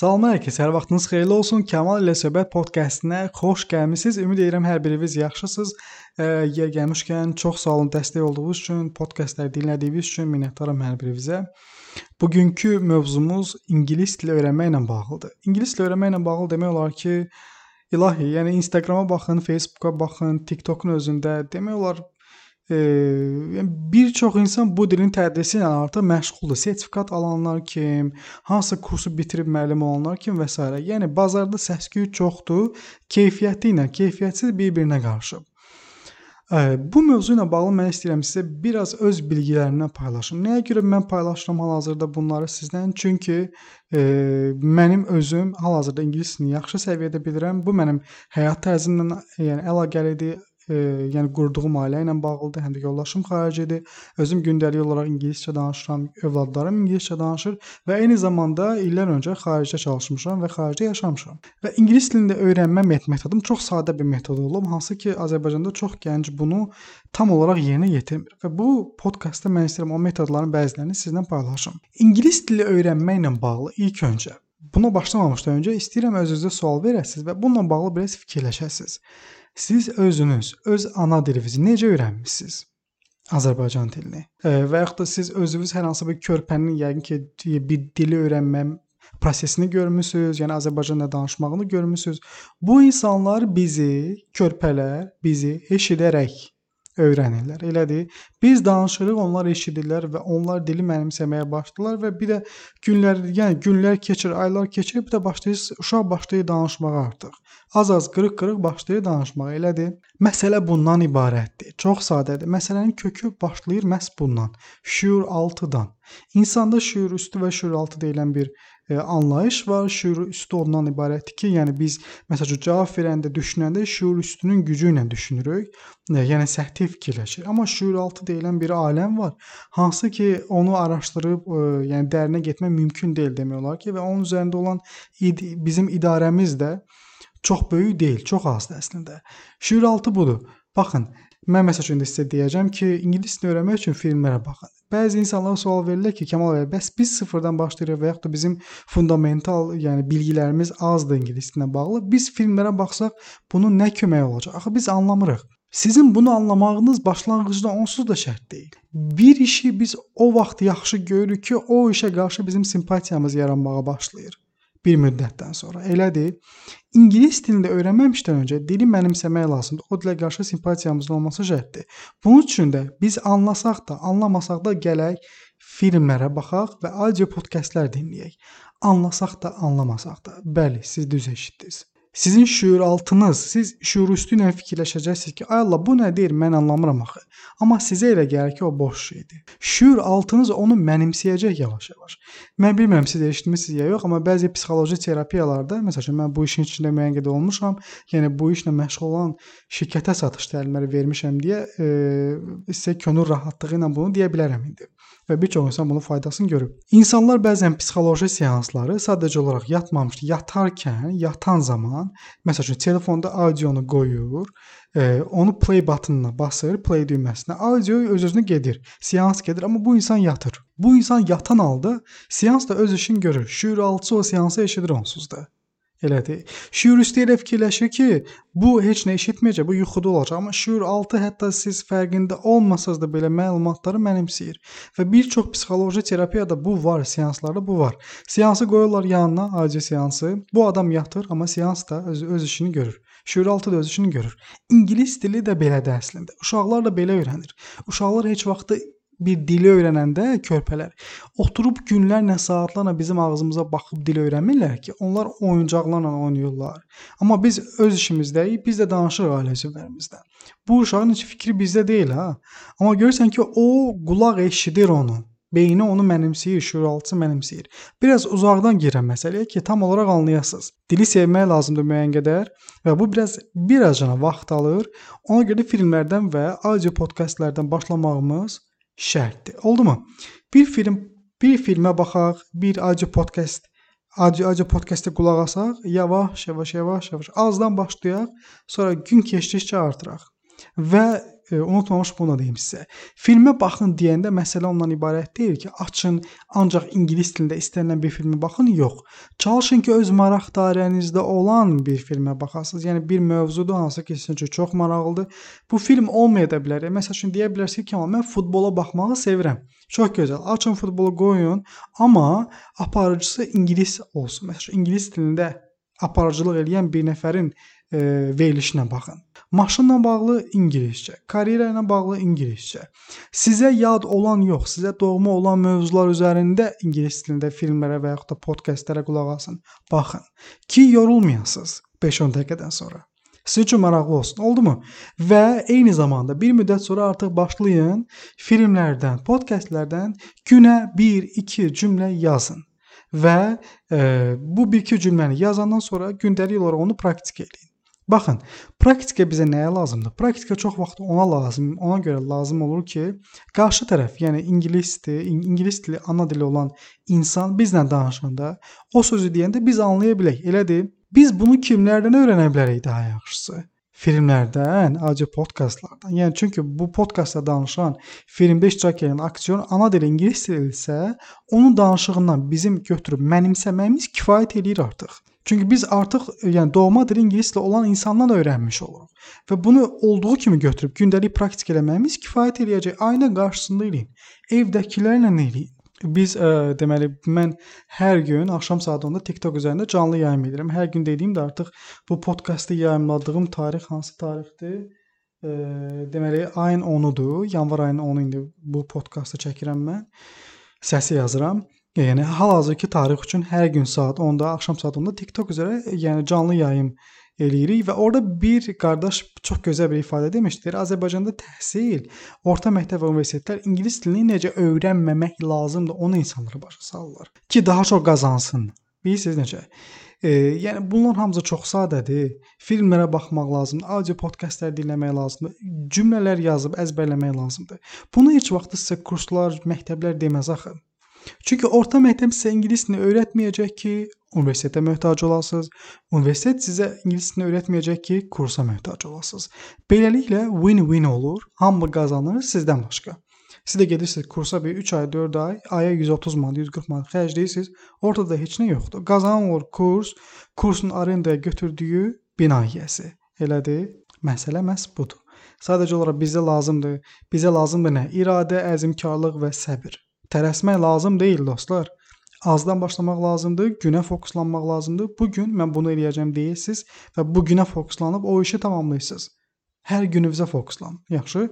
Salam hər kəs, hər vaxtınız xeyirli olsun. Kamal ilə söhbət podkastına xoş gəlmisiniz. Ümid edirəm hər biriniz yaxşısınız. Yer gəlmişkən çox sağ olun dəstək olduğunuz üçün, podkastları dinlədiyiniz üçün minnətdaram hər birinizə. Bugünkü mövzumuz ingilis dili öyrənməklə bağlıdır. İngilis dili öyrənməklə bağlı demək olar ki, ilahi, yəni Instagrama baxın, Facebooka baxın, TikTokun özündə demək olar bir çox insan bu dilin tədrisi ilə artıq məşğuldur. Sertifikat alanlar kim, hansı kursu bitirib müəllim olanlar kim və s. Yəni bazarda səs-küy çoxdur, keyfiyyəti ilə keyfiyyətsiz bir-birinə qarışıb. Bu mövzu ilə bağlı mən istəyirəm sizə biraz öz bilgilərimdən paylaşım. Nəyə görə mən paylaşıram hal-hazırda bunları sizdən? Çünki e, mənim özüm hal-hazırda ingilis dilini yaxşı səviyyədə bilirəm. Bu mənim həyat tərzimlə yəni əlaqəlidir e, yəni qurduğum ailə ilə bağlıdır. Həm də yoldaşım xaricidir. Özüm gündəlik olaraq ingiliscə danışıram, övladlarım ingiliscə danışır və eyni zamanda illər öncə xaricdə çalışmışam və xaricdə yaşamışam. Və ingilis dilində öyrənmə metodım çox sadə bir metod olub, hansı ki, Azərbaycanda çox gənc bunu tam olaraq yerinə yetirmir. Və bu podkastda mən istəyirəm o metodların bəzilərini sizlə paylaşım. İngilis dili öyrənməklə bağlı ilk öncə Buna başlamamışdan öncə istəyirəm özünüzə sual verəsiniz və bununla bağlı biraz fikirləşəsiniz. Siz özünüz öz ana dilinizi necə öyrənmisiniz? Azərbaycan dilini. Və yaxud da siz özünüz hər hansı bir körpənin yəqin ki, bir dili öyrənmə prosesini görmüsüz, yəni Azərbaycanla danışmağını görmüsüz. Bu insanlar bizi, körpələr bizi eşidərək öyrənirlər. Elədir. Biz danışırıq, onlar eşidirlər və onlar dili mənimsəməyə başlayırlar və bir də günlər, yəni günlər keçir, aylar keçir, bir də başlayır uşaq başlayır danışmağa artıq. Az-az, qırıq-qırıq başlayır danışmağa. Elədir. Məsələ bundan ibarətdir. Çox sadədir. Məsələnin kökü başlayır məhz bundan. Şuur 6-dan. İnsanda şuur üstü və şuur altı deyilən bir anlayış var. Şuur üstü ondan ibarətdir ki, yəni biz məsələn cavab verəndə, düşünəndə şuur üstünün gücü ilə düşünürük. E, yəni səthi fikirləşir. Amma şuur altı deyilən bir aləm var, hansı ki, onu araşdırıb, e, yəni dərinə getmək mümkün deyil demək olar ki, və onun üzərində olan id bizim idarəmiz də çox böyük deyil, çox azdır əslində. Şuur altı budur. Baxın, Mən məsəl üçün də sizə deyəcəm ki, ingilis dilini öyrənmək üçün filmlərə baxın. Bəzi insanlara sual verirlər ki, Kamal bəy, bəs biz sıfırdan başlayırıq və yaxud da bizim fundamental, yəni bilgilərimiz azdır ingilis dilinə bağlı. Biz filmlərə baxsaq, bunun nə köməyi olacaq? Axı biz anlamırıq. Sizin bunu anlamağınız başlanğıcda onsuz da şərt deyil. Bir işi biz o vaxt yaxşı görürük ki, o işə qarşı bizim simpatiyamız yaranmağa başlayır bir müddətdən sonra. Elədir. İngilis dilində öyrənməmişdən öncə dili mənimsəmək lazımdır. O dilə qarşı simpatiyamızın olması şərtdir. Bunun üçün də biz anlasaq da, anlamasaq da gələk filmlərə baxaq və audio podkastlar dinləyək. Anlasaq da, anlamasaq da. Bəli, siz düz eşitdiniz. Sizin şuuraltınız, siz şuurüstü ilə fikirləşəcəksiniz ki, ay Allah, bu nə deyir, mən anlamıram axı. Amma sizə elə gəlir ki, o boş şeydir. Şuuraltınız onu mənimsəyəcək yavaş-yavaş. Mən bilmirəm siz eşitmisiniz ya yox, amma bəzi psixoloji terapiyalarda, məsələn, mən bu işin içində müəyyən qədər olmuşam, yəni bu işlə məşğul olan şirkətə satış təlimləri vermişəm deyə e, sizə könül rahatlığı ilə bunu deyə bilərəm indi və bir çox insan bunun faydasını görüb. İnsanlar bəzən psixoloji seansları sadəcə olaraq yatmamış, yatarkən, yatan zaman, məsəl üçün telefonda audionu qoyur, e, onu play butonuna basır, play düyməsinə. Audio öz-özünə gedir. Seans gedir, amma bu insan yatır. Bu insan yatan halda seans da öz işini görür. Şuur alçı o seansı eşidir onsuz da. Elədir. Üstü elə fikirləşir ki, bu heç nə eşitməyəcək, bu yuxuda olacaq. Amma şuur altı hətta siz fərqində olmasanız da belə məlumatları mənimsəyir. Və bir çox psixoloji terapiyada bu var, seanslarda bu var. Seansı qoyurlar yanına, acil seansı. Bu adam yatır, amma seans da öz, öz işini görür. Şuur altı da öz işini görür. İngilis dili də belədir əslində. Uşaqlar da belə öyrənir. Uşaqlar heç vaxtı bir dili öyrənəndə körpələr oturub günlərlə, saatlarla bizim ağzımıza baxıb dil öyrənmirlər ki, onlar oyuncaqlarla oynayırlar. Amma biz öz işimizdəyik, biz də danışırıq ailə üzvlərimizlə. Bu uşağın heç fikri bizdə deyil ha. Amma görürsən ki, o qulaq eşidir onu. Beyni onu mənimsəyir, şuuraltısı mənimsəyir. Biraz uzaqdan girən məsələyə ki, tam olaraq anlayasınız. Dili sevmək lazımdır müəyyən qədər və bu biraz biracana vaxt alır. Ona görə filmlərdən və audio podkastlardan başlamağımız şərtdir. Oldumu? Bir film bir filmə baxaq, bir audio podkast audio audio podkastə qulaq asaq, yavaş, yavaş, yavaş, yavaş azdan başlayaq, sonra gün keçdikcə artıraq. Və unutmamış bunu da deyim sizə. Filmə baxın deyəndə məsələ ondan ibarət deyil ki, açın ancaq ingilis dilində istənilən bir filmə baxın, yox. Çalışın ki, öz maraq dairənizdə olan bir filmə baxasınız. Yəni bir mövzudur hansı ki, sizin üçün çox maraqlıdır. Bu film olmaya da bilər. Məsəl üçün deyə bilərsiniz ki, mən futbola baxmağı sevirəm. Çox gözəl. Açın futbolu qoyun, amma aparıcısı ingilis olsun. Məsələn, ingilis dilində aparıcılıq edən bir nəfərin e, verilişinə baxın. Maşınla bağlı ingiliscə, karyera ilə bağlı ingiliscə. Sizə yad olan yox, sizə doğma olan mövzular üzərində ingilis dilində filmlərə və yaxud da podkastlara qulaq asın. Baxın ki, yorulmayasınız 5-10 dəqiqədən sonra. Sizin üçün maraqlı olsun, oldumu? Və eyni zamanda bir müddət sonra artıq başlayın filmlərdən, podkastlərdən günə 1-2 cümlə yazın və e, bu 1-2 cümləni yazandan sonra gündəlik olaraq onu praktik eləyin. Baxın, praktika bizə nəyə lazımdır? Praktika çox vaxt ona lazım, ona görə lazım olur ki, qarşı tərəf, yəni ingilisdir, ingilis dili ana dili olan insan bizlə danışanda o sözü deyəndə biz anlaya bilək. Elədir? Biz bunu kimlərdən öyrənə bilərik daha yaxşısı? filmlərdən, acı podkastlardan. Yəni çünki bu podkastda danışan, filmdə iştirak edən aktyor ana dili ingilis dilidirsə, onun danışığından bizim götürüb mənimsəməyimiz kifayət eləyir artıq. Çünki biz artıq yəni doğma dili ingilis dili olan insandan öyrənmiş oluruq və bunu olduğu kimi götürüb gündəlik praktik eləməyimiz kifayət eləyəcək. Ayna qarşısında eləyin. Evdəkilərlə eləyin. Biz ə, deməli mən hər gün axşam saat 10-da TikTok üzərində canlı yayım edirəm. Hər gün dediyim də artıq bu podkastı yayımladığım tarix hansı tarixdir? Ə, deməli ayın 10-udur. Yanvar ayının 10-u indi bu podkastı çəkirəm mən. Səsi yazıram. Yəni hal-hazırki tarix üçün hər gün saat 10-da, axşam saat 10-da TikTok üzrə yəni canlı yayım eləyirik və orada bir qardaş çox gözəl bir ifadə demişdir. Azərbaycanda təhsil, orta məktəb və universitetlər ingilis dilini necə öyrənməmək lazımdır, onu insanlara başa salırlar ki, daha çox qazansın. Bilirsiniz necə? E, yəni bunlar hamısı çox sadədir. Filmlərə baxmaq lazımdır, audio podkastlar dinləmək lazımdır, cümlələr yazıb əzbərləmək lazımdır. Bunu heç vaxt sizə kurslar, məktəblər deməz axı. Çünki orta məktəb sizə ingilis dilini öyrətməyəcək ki, universitetə möhtac olasınız. Universitet sizə ingilis dilini öyrətməyəcək ki, kursa möhtac olasınız. Beləliklə win-win olur. Hamı qazanır sizdən başqa. Siz də gedirsiniz kursa bir 3 ay, 4 ay, aya 130 manat, 140 manat xərcləyirsiniz. Ortada heç nə yoxdur. Qazanan olur kurs, kursun arendaya götürdüyü bina yiyəsi. Elədir? Məsələ məhz budur. Sadəcə olaraq bizə lazımdır. Bizə lazımdır nə? İradə, əzmkarlıq və səbr. Tələsmək lazım deyil dostlar. Azdan başlamaq lazımdır, günə fokuslanmaq lazımdır. Bu gün mən bunu eləyəcəm deyirsiniz və bu günə fokuslanıb o işi tamamlayırsınız. Hər gününüzə fokuslanın. Yaxşı?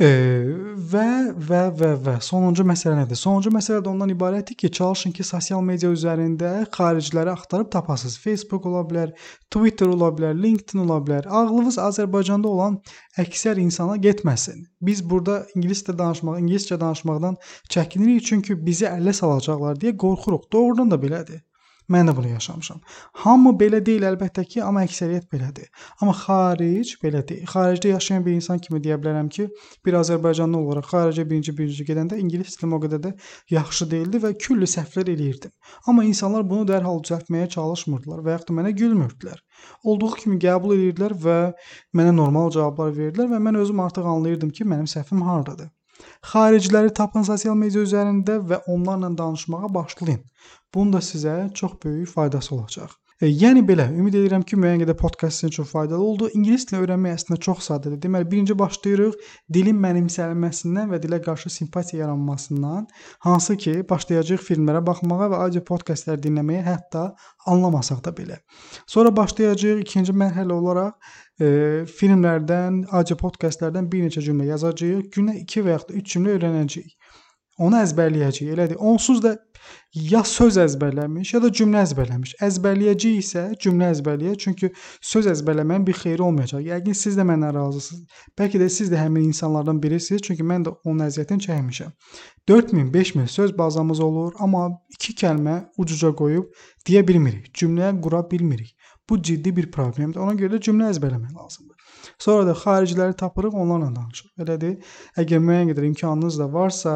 Və və və və sonuncu məsələ nədir? Sonuncu məsələ də ondan ibarətdir ki, çalışın ki, sosial media üzərində xariciləri axtarıb tapasınız. Facebook ola bilər, Twitter ola bilər, LinkedIn ola bilər. Ağlınız Azərbaycanda olan əksər insana getməsin. Biz burada ingiliscə danışmaq, ingiliscə danışmaqdan çəkinirik çünki bizi əllə salacaqlar deyə qorxuruq. Doğrudan da belədir. Mən də bunu yaşamışam. Hamı belə deyil əlbəttə ki, amma əksəriyyət belədir. Amma xaric belə deyil. Xaricdə yaşayan bir insan kimi deyə bilərəm ki, bir Azərbaycanlı olaraq xaricə birinci birinci gedəndə ingilis dilim o qədər də yaxşı deyildi və külli səhvlər eləyirdim. Amma insanlar bunu dərhal düzəltməyə çalışmırdılar və yaxud da mənə gülmürdülər. Olduğu kimi qəbul edirdilər və mənə normal cavablar verirdilər və mən özüm artıq anlayırdım ki, mənim səhvim hardadır. Xariciləri tapın sosial media üzərində və onlarla danışmağa başlayın. Bunun da sizə çox böyük faydası olacaq. E, yəni belə, ümid edirəm ki, müəyyən qədər podkast sizin üçün faydalı oldu. İngilis dilini öyrənmək əslində çox sadədir. Deməli, birinci başlayırıq dilin mənimsənilməsindən və dilə qarşı simpatiya yaranmasından, hansı ki, başlayacağıq filmlərə baxmağa və audio podkastlar dinləməyə, hətta anlamasaq da belə. Sonra başlayacağıq ikinci mərhələ olaraq e, filmlərdən, audio podkastlardan bir neçə cümlə yazacağıq. Günə 2 və ya 3 cümlə öyrənəcəyik. Onu əzbərləyəcəyik. Elədir. Onsuz da ya söz əzbərləmiş, ya da cümlə əzbərləmiş. Əzbərləyəcək isə cümlə əzbərləyə, çünki söz əzbərləməyin bir xeyri olmayacaq. Yəqin siz də məndən razısınız. Bəlkə də siz də həmin insanlardan birisiniz, çünki mən də onun əziyyətini çəkmişəm. 4000, 5000 söz bazamız olur, amma iki kəlmə ucuca qoyub deyə bilmirik. Cümləyə qura bilmirik. Bu ciddi bir problemdir. Ona görə də cümlə əzbərləmək lazımdır. Sonra da xariciləri tapırıq, onlarla danışırıq. Belədir. Əgər müəyyən qədər imkanınız da varsa,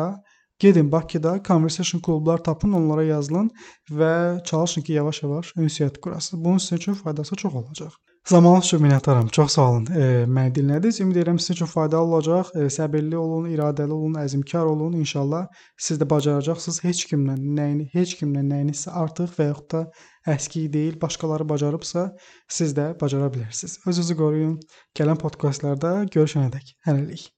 Gedin Bakıda conversation klublar tapın, onlara yazılın və çalışın ki, yavaş-yavaş ünsiyyət qurasınız. Bunun sizin üçün faydası çox olacaq. Zamanınız üçün minnətdaram. Çox sağ olun. E, məni dinlədiniz. Ümid edirəm sizin üçün faydalı olacaq. E, səbirli olun, iradəli olun, əzmkar olun. İnşallah siz də bacaracaqsınız. Heç kimlə nəyini, heç kimlə nəyinisə artıq və yaxud da əski deyil. Başqaları bacarıbsa, siz də bacara bilərsiniz. Özünüzü qoruyun. Gələn podkastlarda görüşənədək. Hələlik.